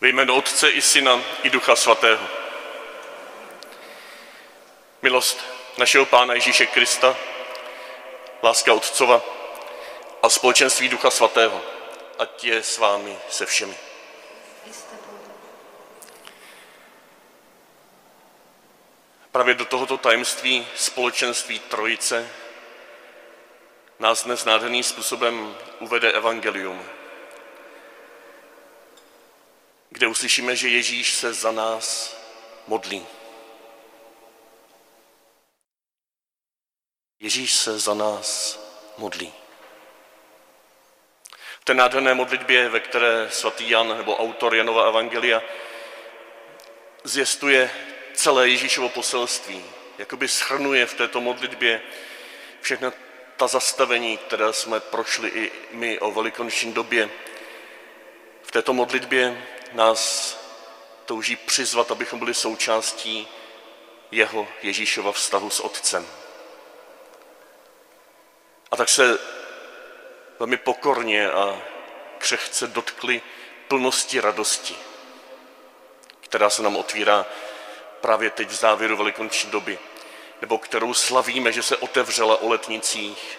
Ve jménu Otce i Syna i Ducha Svatého. Milost našeho Pána Ježíše Krista, láska Otcova a společenství Ducha Svatého, ať je s vámi se všemi. Právě do tohoto tajemství společenství Trojice nás dnes nádherným způsobem uvede Evangelium, kde uslyšíme, že Ježíš se za nás modlí. Ježíš se za nás modlí. V té nádherné modlitbě, ve které svatý Jan nebo autor Janova Evangelia zjistuje celé Ježíšovo poselství, jakoby schrnuje v této modlitbě všechna ta zastavení, které jsme prošli i my o velikonoční době. V této modlitbě nás touží přizvat, abychom byli součástí jeho Ježíšova vztahu s Otcem. A tak se velmi pokorně a křehce dotkli plnosti radosti, která se nám otvírá právě teď v závěru velikonoční doby, nebo kterou slavíme, že se otevřela o letnicích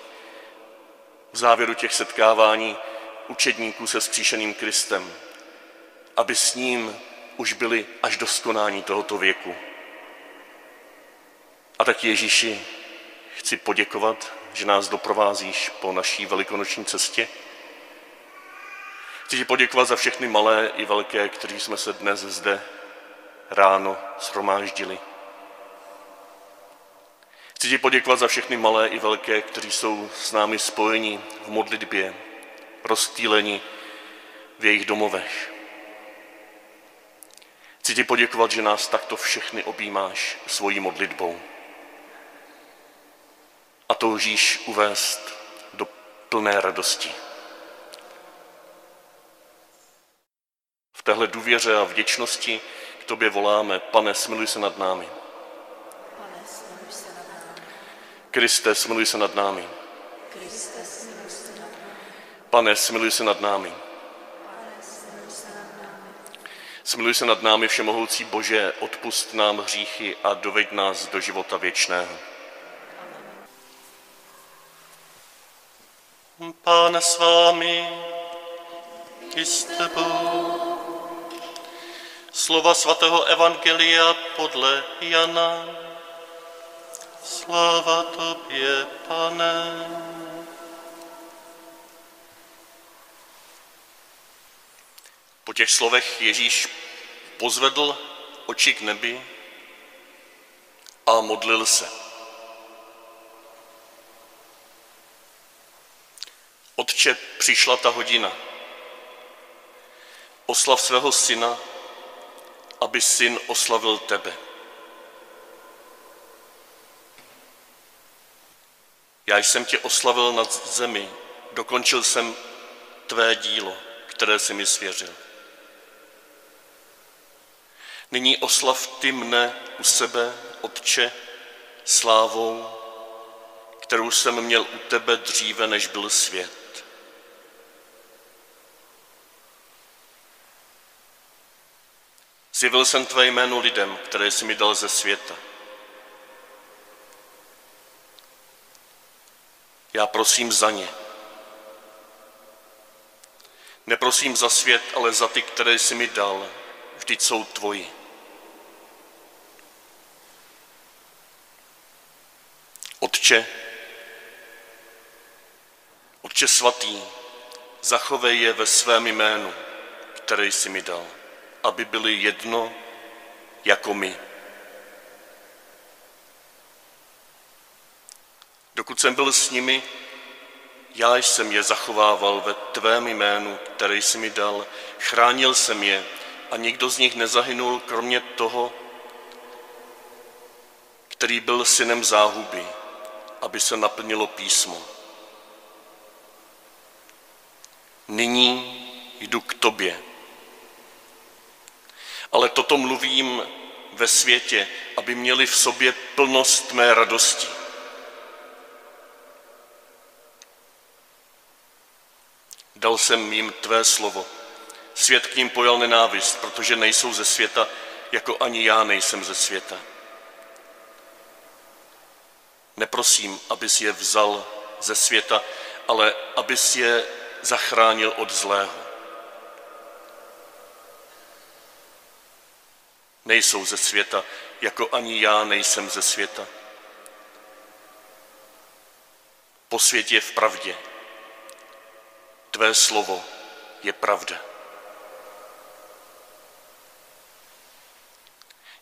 v závěru těch setkávání učedníků se skříšeným Kristem, aby s ním už byli až do skonání tohoto věku. A tak Ježíši chci poděkovat, že nás doprovázíš po naší velikonoční cestě. Chci ti poděkovat za všechny malé i velké, kteří jsme se dnes zde ráno shromáždili. Chci ti poděkovat za všechny malé i velké, kteří jsou s námi spojeni v modlitbě, rozstýleni v jejich domovech. Chci ti poděkovat, že nás takto všechny objímáš svojí modlitbou a toužíš uvést do plné radosti. V téhle důvěře a vděčnosti k tobě voláme, pane, smiluj se nad námi. Kriste, smiluj se nad námi. Pane, smiluj se nad námi. Smiluj se nad námi, všemohoucí Bože, odpust nám hříchy a doveď nás do života věčného. Pane s vámi, i s tebou. Slova svatého Evangelia podle Jana. Sláva tobě, pane. Po těch slovech Ježíš pozvedl oči k nebi a modlil se. Otče, přišla ta hodina. Oslav svého syna, aby syn oslavil tebe. Já jsem tě oslavil nad zemi, dokončil jsem tvé dílo, které jsi mi svěřil. Nyní oslav ty mne u sebe, Otče, slávou, kterou jsem měl u tebe dříve, než byl svět. Zjevil jsem tvé jméno lidem, které jsi mi dal ze světa. Já prosím za ně. Neprosím za svět, ale za ty, které jsi mi dal. Vždyť jsou tvoji. Otče, Otče svatý, zachovej je ve svém jménu, které jsi mi dal, aby byli jedno jako my. Dokud jsem byl s nimi, já jsem je zachovával ve tvém jménu, které jsi mi dal, chránil jsem je a nikdo z nich nezahynul, kromě toho, který byl synem záhuby, aby se naplnilo písmo. Nyní jdu k tobě. Ale toto mluvím ve světě, aby měli v sobě plnost mé radosti. Dal jsem jim tvé slovo, Svět k ním pojal nenávist, protože nejsou ze světa, jako ani já nejsem ze světa. Neprosím, abys je vzal ze světa, ale abys je zachránil od zlého. Nejsou ze světa, jako ani já nejsem ze světa. Posvět je v pravdě. Tvé slovo je pravda.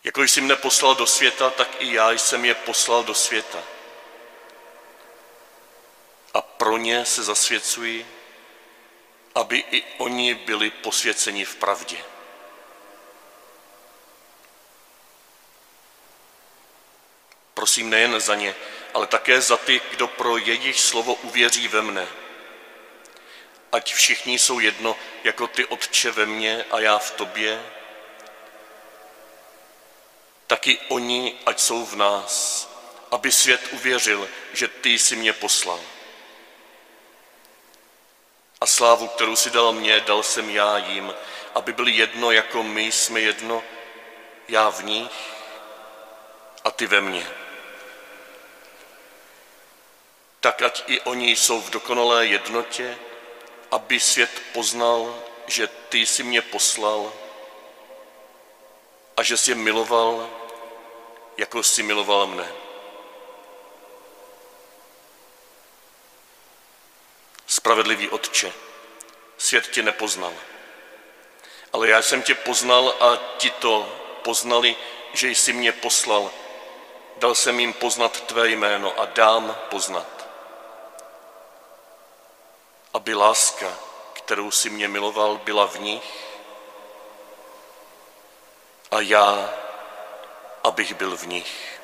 Jako jsi mne poslal do světa, tak i já jsem je poslal do světa. A pro ně se zasvěcuji, aby i oni byli posvěceni v pravdě. Prosím nejen za ně, ale také za ty, kdo pro jejich slovo uvěří ve mne. Ať všichni jsou jedno, jako ty Otče ve mně a já v tobě, taky oni, ať jsou v nás, aby svět uvěřil, že ty jsi mě poslal. A slávu, kterou si dal mě, dal jsem já jim, aby byli jedno, jako my jsme jedno, já v nich a ty ve mně. Tak ať i oni jsou v dokonalé jednotě, aby svět poznal, že ty jsi mě poslal a že jsi je miloval, jako jsi miloval mne. Spravedlivý Otče, svět tě nepoznal, ale já jsem tě poznal a ti to poznali, že jsi mě poslal. Dal jsem jim poznat tvé jméno a dám poznat. Aby láska, kterou si mě miloval, byla v nich a já, abych byl v nich.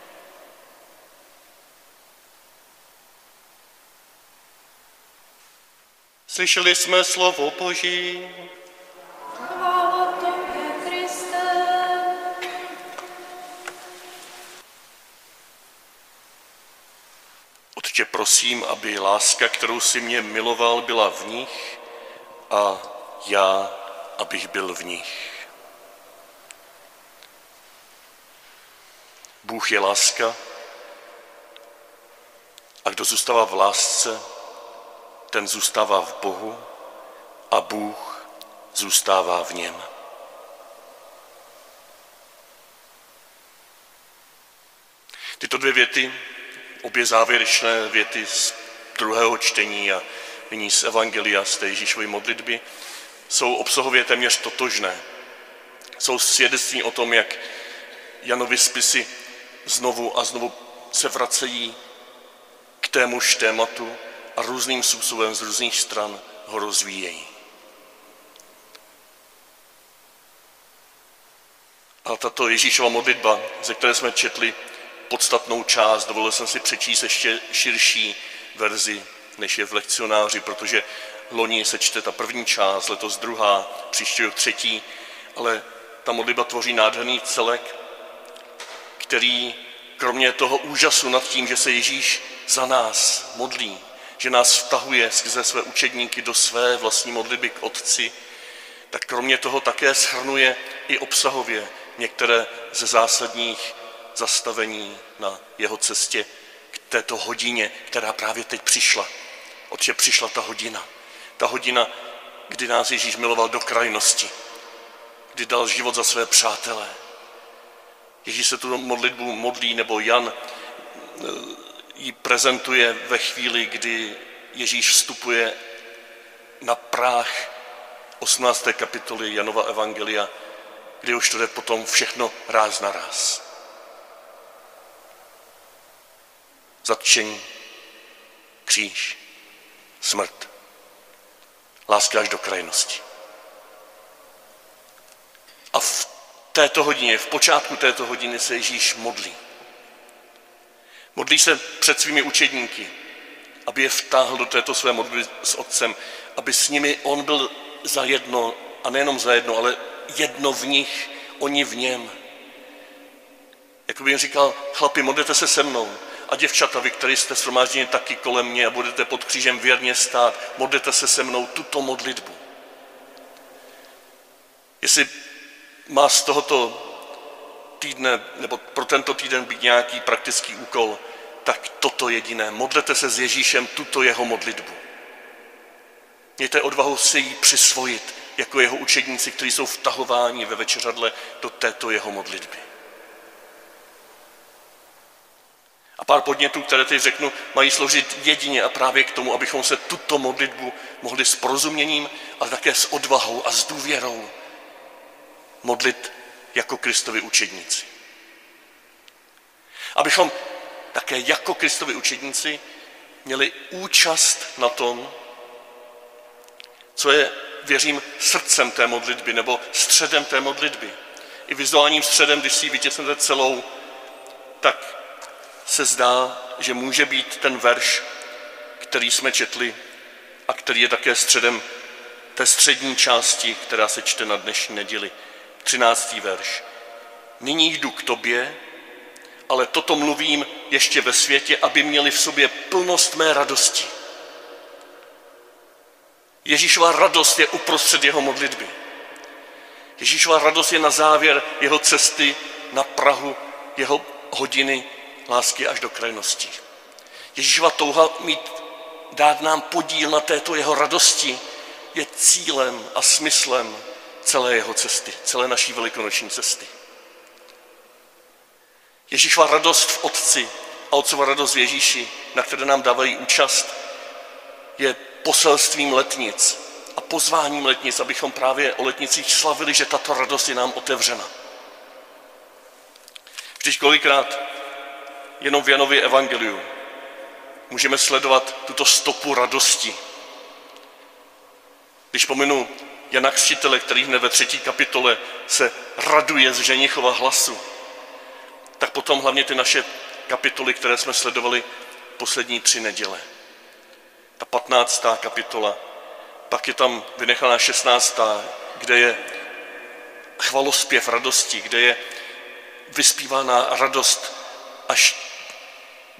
Slyšeli jsme slovo Boží. Chvála Tobě, Kriste. Otče, prosím, aby láska, kterou si mě miloval, byla v nich a já, abych byl v nich. Bůh je láska a kdo zůstává v lásce, ten zůstává v Bohu a Bůh zůstává v něm. Tyto dvě věty, obě závěrečné věty z druhého čtení a nyní z Evangelia, z té Ježíšovy modlitby, jsou obsahově téměř totožné. Jsou svědectví o tom, jak Janovi spisy znovu a znovu se vracejí k témuž tématu a různým způsobem z různých stran ho rozvíjejí. A tato Ježíšova modlitba, ze které jsme četli podstatnou část, dovolil jsem si přečíst ještě širší verzi, než je v lekcionáři, protože loni se čte ta první část, letos druhá, příští rok třetí, ale ta modlitba tvoří nádherný celek, který kromě toho úžasu nad tím, že se Ježíš za nás modlí, že nás vtahuje skrze své učedníky do své vlastní modlitby k Otci, tak kromě toho také shrnuje i obsahově některé ze zásadních zastavení na jeho cestě k této hodině, která právě teď přišla. Otče, přišla ta hodina. Ta hodina, kdy nás Ježíš miloval do krajnosti, kdy dal život za své přátelé. Ježíš se tu modlitbu modlí, nebo Jan ji prezentuje ve chvíli, kdy Ježíš vstupuje na práh 18. kapitoly Janova Evangelia, kdy už to jde potom všechno ráz na ráz. Zatčení, kříž, smrt, láska až do krajnosti. A v této hodině, v počátku této hodiny se Ježíš modlí. Modlí se před svými učedníky, aby je vtáhl do této své modlitby s Otcem, aby s nimi on byl za jedno, a nejenom za jedno, ale jedno v nich, oni v něm. Jako by jim říkal, chlapi, modlete se se mnou. A děvčata, vy, kteří jste shromážděni taky kolem mě a budete pod křížem věrně stát, modlete se se mnou tuto modlitbu. Jestli má z tohoto týdne, nebo pro tento týden být nějaký praktický úkol, tak toto jediné. Modlete se s Ježíšem tuto jeho modlitbu. Mějte odvahu si ji přisvojit jako jeho učedníci, kteří jsou vtahováni ve večeřadle do této jeho modlitby. A pár podnětů, které teď řeknu, mají sloužit jedině a právě k tomu, abychom se tuto modlitbu mohli s porozuměním, ale také s odvahou a s důvěrou modlit jako Kristovi učedníci. Abychom také jako Kristovi učedníci měli účast na tom, co je, věřím, srdcem té modlitby nebo středem té modlitby. I vizuálním středem, když si vytěsnete celou, tak se zdá, že může být ten verš, který jsme četli a který je také středem té střední části, která se čte na dnešní neděli. 13. verš. Nyní jdu k tobě, ale toto mluvím ještě ve světě, aby měli v sobě plnost mé radosti. Ježíšova radost je uprostřed jeho modlitby. Ježíšova radost je na závěr jeho cesty na Prahu, jeho hodiny lásky až do krajnosti. Ježíšova touha mít, dát nám podíl na této jeho radosti je cílem a smyslem celé jeho cesty, celé naší velikonoční cesty. Ježíšova radost v Otci a Otcova radost v Ježíši, na které nám dávají účast, je poselstvím letnic a pozváním letnic, abychom právě o letnicích slavili, že tato radost je nám otevřena. Vždyť kolikrát jenom v Janově evangeliu můžeme sledovat tuto stopu radosti. Když pominu Jana Křtitele, který hned ve třetí kapitole se raduje z ženichova hlasu, tak potom hlavně ty naše kapitoly, které jsme sledovali poslední tři neděle. Ta patnáctá kapitola, pak je tam vynechaná šestnáctá, kde je chvalospěv radosti, kde je vyspívána radost až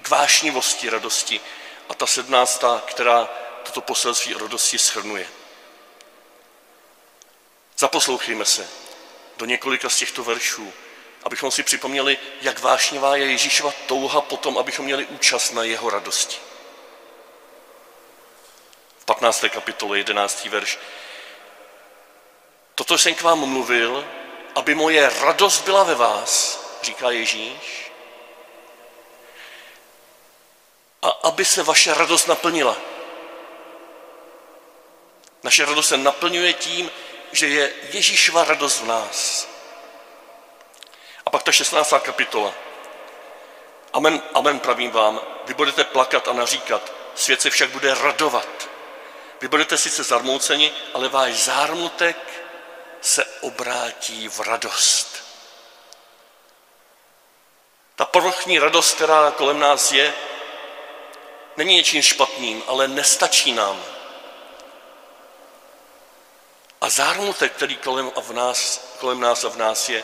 k vášnivosti radosti a ta sedmnáctá, která toto poselství radosti shrnuje. Zaposlouchejme se do několika z těchto veršů, abychom si připomněli, jak vášnivá je Ježíšova touha potom, abychom měli účast na jeho radosti. V 15. kapitole 11. verš. Toto jsem k vám mluvil, aby moje radost byla ve vás, říká Ježíš, a aby se vaše radost naplnila. Naše radost se naplňuje tím, že je Ježíšova radost v nás. A pak ta 16. kapitola. Amen, amen pravím vám, vy budete plakat a naříkat, svět se však bude radovat. Vy budete sice zarmouceni, ale váš zármutek se obrátí v radost. Ta povrchní radost, která kolem nás je, není něčím špatným, ale nestačí nám. A zármutek, který kolem, a v nás, kolem nás a v nás je,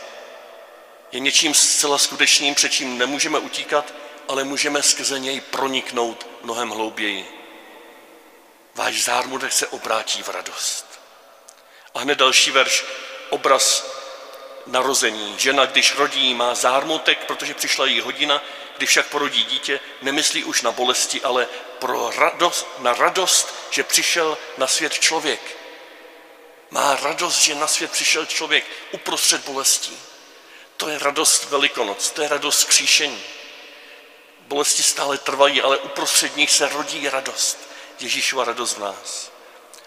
je něčím zcela skutečným, před čím nemůžeme utíkat, ale můžeme skrze něj proniknout mnohem hlouběji. Váš zármutek se obrátí v radost. A hned další verš, obraz narození. Žena, když rodí, má zármutek, protože přišla její hodina, když však porodí dítě, nemyslí už na bolesti, ale pro radost, na radost, že přišel na svět člověk. Má radost, že na svět přišel člověk uprostřed bolestí. To je radost Velikonoc, to je radost kříšení. Bolesti stále trvají, ale uprostřed nich se rodí radost. Ježíšova radost v nás.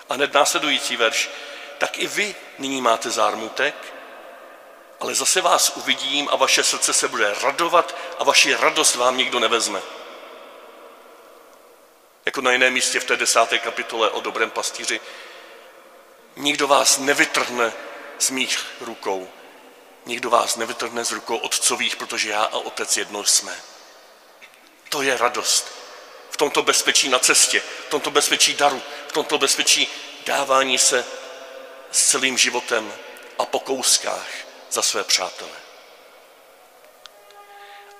A hned následující verš. Tak i vy nyní máte zármutek, ale zase vás uvidím a vaše srdce se bude radovat a vaši radost vám nikdo nevezme. Jako na jiném místě v té desáté kapitole o dobrém pastýři. Nikdo vás nevytrhne z mých rukou. Nikdo vás nevytrhne z rukou otcových, protože já a otec jedno jsme. To je radost. V tomto bezpečí na cestě, v tomto bezpečí daru, v tomto bezpečí dávání se s celým životem a po kouskách za své přátele.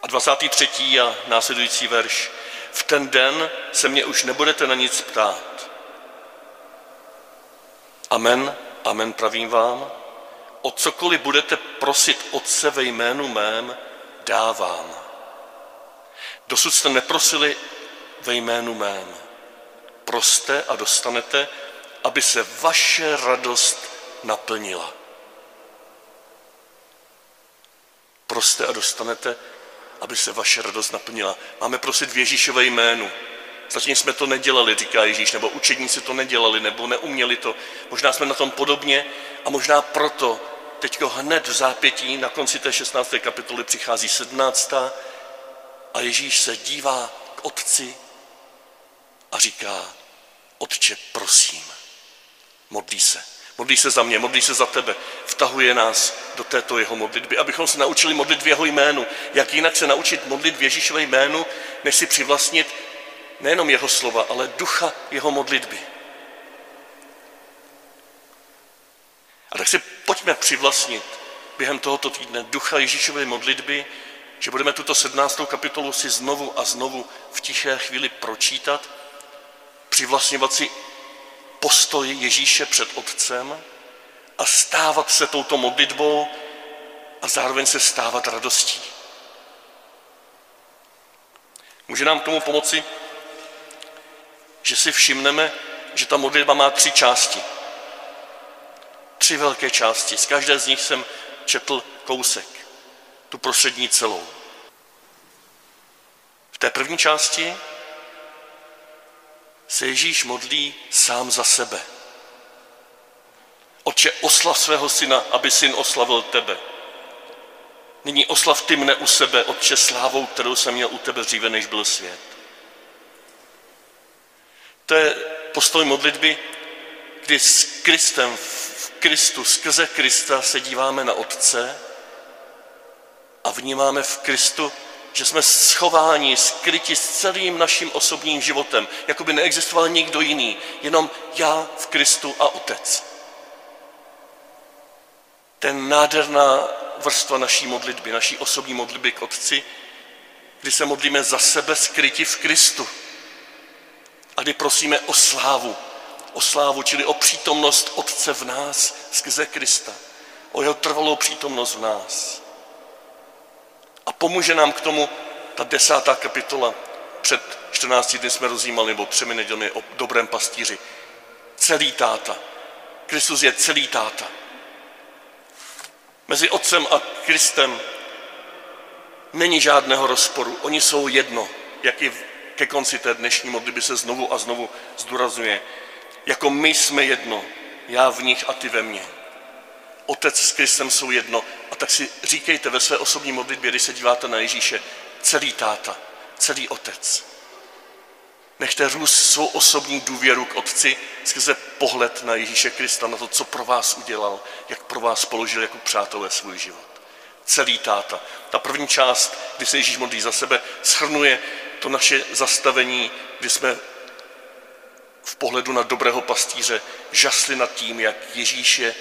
A 23. a následující verš. V ten den se mě už nebudete na nic ptát. Amen, amen pravím vám. o cokoliv budete prosit Otce ve jménu mém, dávám. Dosud jste neprosili ve jménu mém. Proste a dostanete, aby se vaše radost naplnila. Proste a dostanete, aby se vaše radost naplnila. Máme prosit v Ježíšové jménu. Zatím jsme to nedělali, říká Ježíš, nebo učedníci to nedělali, nebo neuměli to. Možná jsme na tom podobně a možná proto teď hned v zápětí na konci té 16. kapitoly přichází 17. a Ježíš se dívá k otci a říká, otče, prosím, modlí se. Modlí se za mě, modlí se za tebe. Vtahuje nás do této jeho modlitby, abychom se naučili modlit v jeho jménu. Jak jinak se naučit modlit v Ježíšové jménu, než si přivlastnit nejenom jeho slova, ale ducha jeho modlitby. A tak si pojďme přivlastnit během tohoto týdne ducha Ježíšové modlitby, že budeme tuto 17. kapitolu si znovu a znovu v tiché chvíli pročítat, přivlastňovat si postoj Ježíše před Otcem a stávat se touto modlitbou a zároveň se stávat radostí. Může nám k tomu pomoci, že si všimneme, že ta modlitba má tři části. Tři velké části. Z každé z nich jsem četl kousek, tu prostřední celou. V té první části se Ježíš modlí sám za sebe. Otče, oslav svého syna, aby syn oslavil tebe. Nyní oslav ty mne u sebe, Otče, slávou, kterou jsem měl u tebe dříve, než byl svět. To je postoj modlitby, kdy s Kristem, v Kristu, skrze Krista se díváme na Otce a vnímáme v Kristu že jsme schováni, skryti s celým naším osobním životem, jako by neexistoval nikdo jiný, jenom já v Kristu a Otec. Ten nádherná vrstva naší modlitby, naší osobní modlitby k Otci, kdy se modlíme za sebe skryti v Kristu a kdy prosíme o slávu, o slávu, čili o přítomnost Otce v nás skrze Krista, o jeho trvalou přítomnost v nás. A pomůže nám k tomu ta desátá kapitola. Před 14 dny jsme rozjímali, nebo třemi nedělmi o dobrém pastíři. Celý táta. Kristus je celý táta. Mezi otcem a Kristem není žádného rozporu. Oni jsou jedno, jak i ke konci té dnešní modlitby se znovu a znovu zdůrazňuje. Jako my jsme jedno, já v nich a ty ve mně. Otec s Kristem jsou jedno. A tak si říkejte ve své osobní modlitbě, když se díváte na Ježíše, celý táta, celý otec. Nechte růst svou osobní důvěru k Otci skrze pohled na Ježíše Krista, na to, co pro vás udělal, jak pro vás položil jako přátelé svůj život. Celý táta. Ta první část, kdy se Ježíš modlí za sebe, schrnuje to naše zastavení, kdy jsme v pohledu na dobrého pastýře žasli nad tím, jak Ježíš je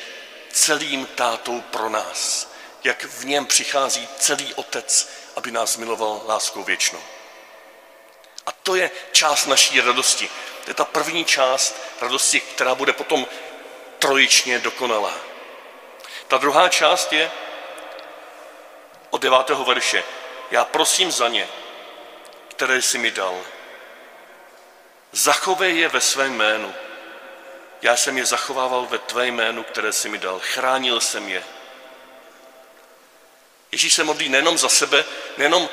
celým tátou pro nás. Jak v něm přichází celý otec, aby nás miloval láskou věčnou. A to je část naší radosti. To je ta první část radosti, která bude potom trojičně dokonalá. Ta druhá část je od devátého verše. Já prosím za ně, které jsi mi dal. Zachovej je ve svém jménu, já jsem je zachovával ve tvé jménu, které jsi mi dal. Chránil jsem je. Ježíš se modlí nejenom za sebe, nejenom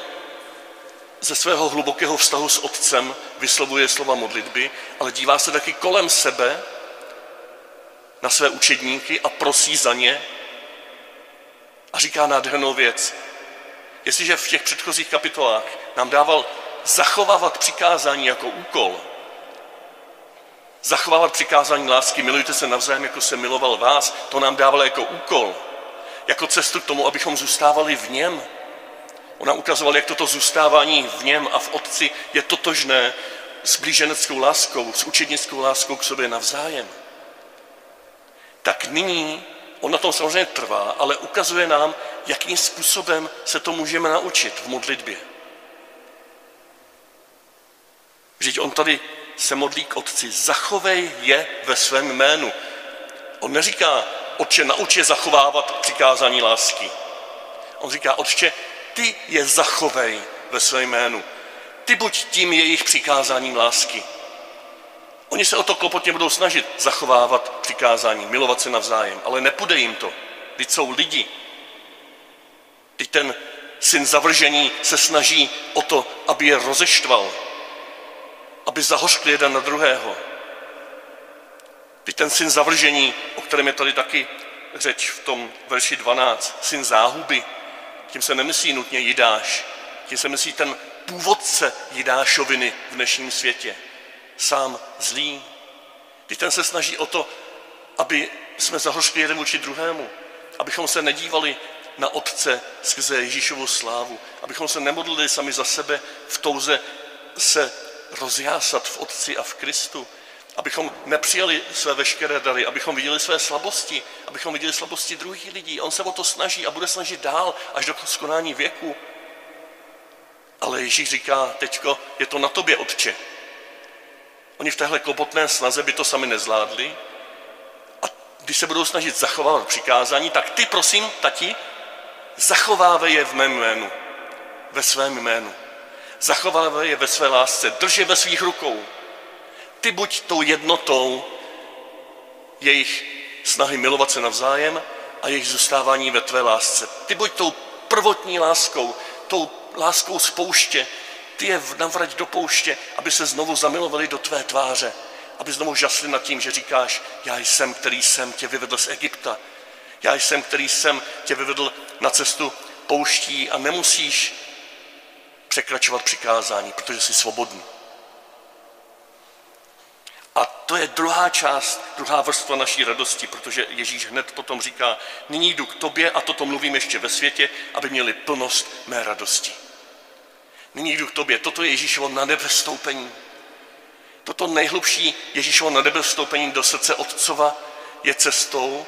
ze svého hlubokého vztahu s Otcem vyslovuje slova modlitby, ale dívá se taky kolem sebe na své učedníky a prosí za ně a říká nádhernou věc. Jestliže v těch předchozích kapitolách nám dával zachovávat přikázání jako úkol, Zachovávat přikázání lásky, milujte se navzájem, jako se miloval vás, to nám dával jako úkol, jako cestu k tomu, abychom zůstávali v něm. Ona ukazoval, jak toto zůstávání v něm a v Otci je totožné s blíženeckou láskou, s učednickou láskou k sobě navzájem. Tak nyní on na tom samozřejmě trvá, ale ukazuje nám, jakým způsobem se to můžeme naučit v modlitbě. Vždyť on tady se modlí k otci, zachovej je ve svém jménu. On neříká, otče, nauč je zachovávat přikázání lásky. On říká, otče, ty je zachovej ve svém jménu. Ty buď tím jejich přikázáním lásky. Oni se o to klopotně budou snažit zachovávat přikázání, milovat se navzájem, ale nepůjde jim to. Teď jsou lidi. Teď ten syn zavržení se snaží o to, aby je rozeštval, aby zahořkli jeden na druhého. Teď ten syn zavržení, o kterém je tady taky řeč v tom verši 12, syn záhuby, tím se nemyslí nutně Jidáš, tím se myslí ten původce Jidášoviny v dnešním světě. Sám zlý. Teď ten se snaží o to, aby jsme zahořkli jeden vůči druhému, abychom se nedívali na Otce skrze Ježíšovu slávu, abychom se nemodlili sami za sebe v touze se rozjásat v Otci a v Kristu, abychom nepřijali své veškeré dary, abychom viděli své slabosti, abychom viděli slabosti druhých lidí. On se o to snaží a bude snažit dál až do skonání věku. Ale Ježíš říká, teďko, je to na tobě, Otče. Oni v téhle klopotné snaze by to sami nezvládli. A když se budou snažit zachovávat přikázání, tak ty, prosím, tati, zachovávej je v mém jménu, ve svém jménu. Zachovávej je ve své lásce, drž je ve svých rukou. Ty buď tou jednotou jejich snahy milovat se navzájem a jejich zůstávání ve tvé lásce. Ty buď tou prvotní láskou, tou láskou z pouště, ty je navrať do pouště, aby se znovu zamilovali do tvé tváře, aby znovu žasli nad tím, že říkáš, já jsem, který jsem tě vyvedl z Egypta, já jsem, který jsem tě vyvedl na cestu pouští a nemusíš překračovat přikázání, protože jsi svobodný. A to je druhá část, druhá vrstva naší radosti, protože Ježíš hned potom říká, nyní jdu k tobě a toto mluvím ještě ve světě, aby měli plnost mé radosti. Nyní jdu k tobě. Toto je Ježíšovo na nebe vstoupení. Toto nejhlubší Ježíšovo na nebe vstoupení do srdce Otcova je cestou,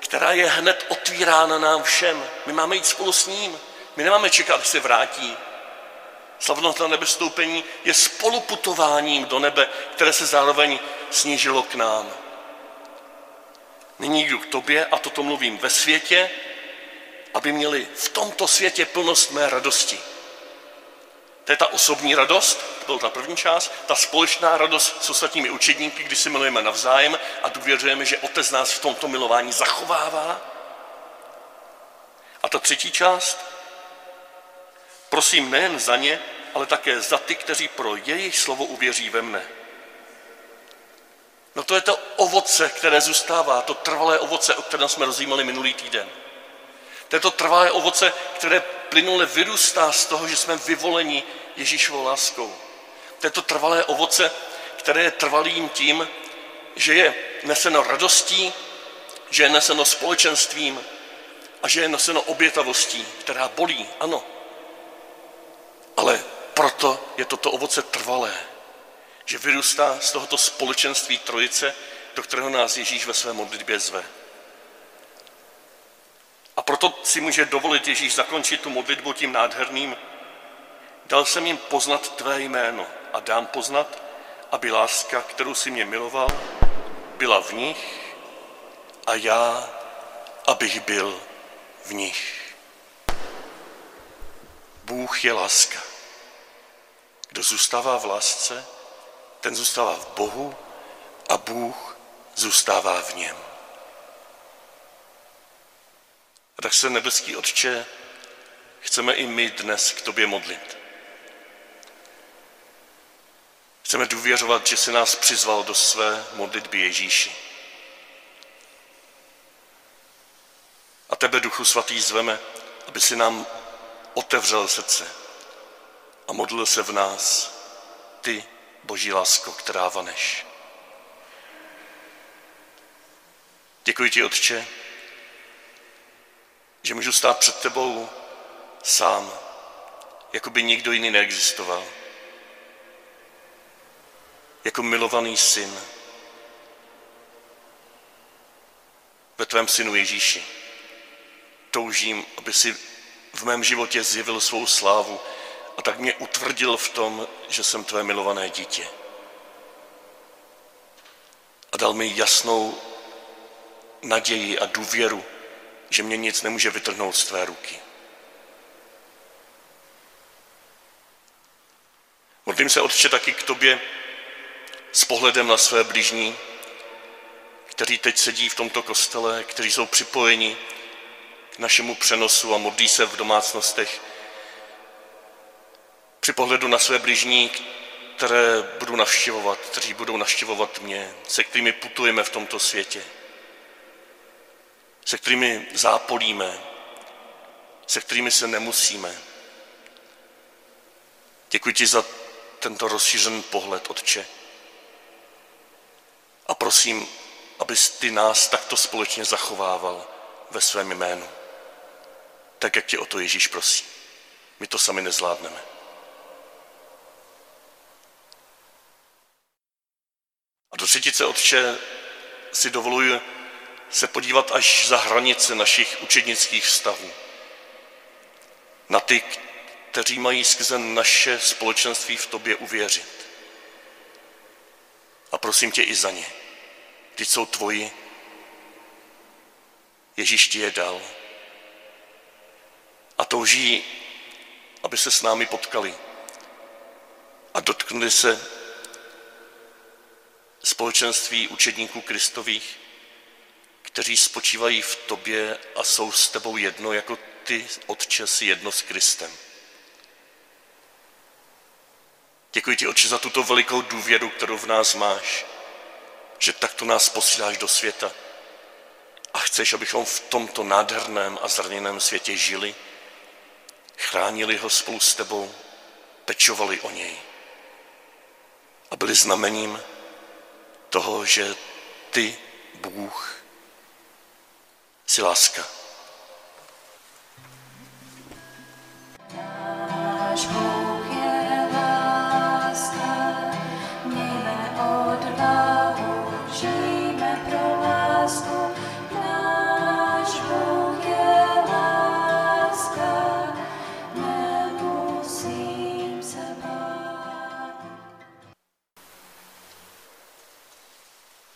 která je hned otvírána nám všem. My máme jít spolu s ním. My nemáme čekat, až se vrátí. Slavnost na nebe vstoupení je spoluputováním do nebe, které se zároveň snížilo k nám. Nyní jdu k tobě a toto mluvím ve světě, aby měli v tomto světě plnost mé radosti. To je ta osobní radost, to byla ta první část, ta společná radost s ostatními učedníky, kdy si milujeme navzájem a důvěřujeme, že Otec nás v tomto milování zachovává. A ta třetí část, prosím nejen za ně, ale také za ty, kteří pro jejich slovo uvěří ve mne. No to je to ovoce, které zůstává, to trvalé ovoce, o kterém jsme rozjímali minulý týden. To je to trvalé ovoce, které plynule vyrůstá z toho, že jsme vyvoleni Ježíšovou láskou. To je to trvalé ovoce, které je trvalým tím, že je neseno radostí, že je neseno společenstvím a že je neseno obětavostí, která bolí, ano. Ale proto je toto ovoce trvalé, že vyrůstá z tohoto společenství trojice, do kterého nás Ježíš ve své modlitbě zve. A proto si může dovolit Ježíš zakončit tu modlitbu tím nádherným. Dal jsem jim poznat tvé jméno a dám poznat, aby láska, kterou si mě miloval, byla v nich a já, abych byl v nich. Bůh je láska. Kdo zůstává v lásce, ten zůstává v Bohu a Bůh zůstává v něm. A tak se, nebeský Otče, chceme i my dnes k Tobě modlit. Chceme důvěřovat, že jsi nás přizval do své modlitby Ježíši. A tebe, Duchu Svatý, zveme, aby si nám otevřel srdce a modlil se v nás ty, Boží lásko, která vaneš. Děkuji ti, Otče, že můžu stát před tebou sám, jako by nikdo jiný neexistoval. Jako milovaný syn. Ve tvém synu Ježíši. Toužím, aby si v mém životě zjevil svou slávu a tak mě utvrdil v tom, že jsem tvé milované dítě. A dal mi jasnou naději a důvěru, že mě nic nemůže vytrhnout z tvé ruky. Modlím se, Otče, taky k tobě s pohledem na své blížní, kteří teď sedí v tomto kostele, kteří jsou připojeni k našemu přenosu a modlí se v domácnostech. Při pohledu na své blížní, které budu navštěvovat, kteří budou navštěvovat mě, se kterými putujeme v tomto světě, se kterými zápolíme, se kterými se nemusíme. Děkuji ti za tento rozšířený pohled, Otče. A prosím, abys ty nás takto společně zachovával ve svém jménu. Tak, jak tě o to Ježíš prosí. My to sami nezvládneme. A do třetice, Otče, si dovoluji se podívat až za hranice našich učednických vztahů. Na ty, kteří mají skrze naše společenství v tobě uvěřit. A prosím tě i za ně. Ty jsou tvoji. Ježíš ti je dal. A touží, aby se s námi potkali a dotknuli se společenství učedníků Kristových, kteří spočívají v tobě a jsou s tebou jedno, jako ty, Otče, si jedno s Kristem. Děkuji ti, Otče, za tuto velikou důvěru, kterou v nás máš, že takto nás posíláš do světa a chceš, abychom v tomto nádherném a zraněném světě žili, chránili ho spolu s tebou, pečovali o něj a byli znamením toho, že ty, Bůh, jsi láska. Náš Bůh je láska, mějme odvahu, žijme pro lásku. Náš Bůh je láska, nemusím se bát.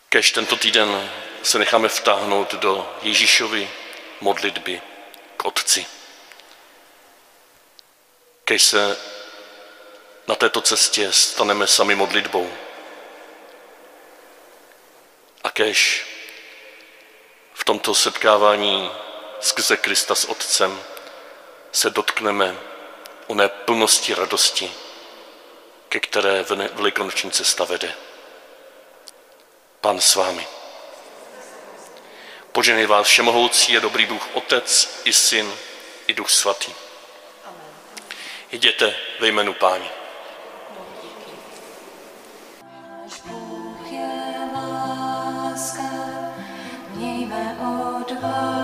Kež tento týden se necháme vtáhnout do Ježíšovy modlitby k Otci. Kež se na této cestě staneme sami modlitbou. A kež v tomto setkávání skrze Krista s Otcem se dotkneme oné plnosti radosti, ke které velikonoční cesta vede. Pan s vámi. Poženej vás všemohoucí a dobrý Bůh Otec i Syn i Duch Svatý. Jděte ve jménu. Náš Bůh je láska, mějme odvahu,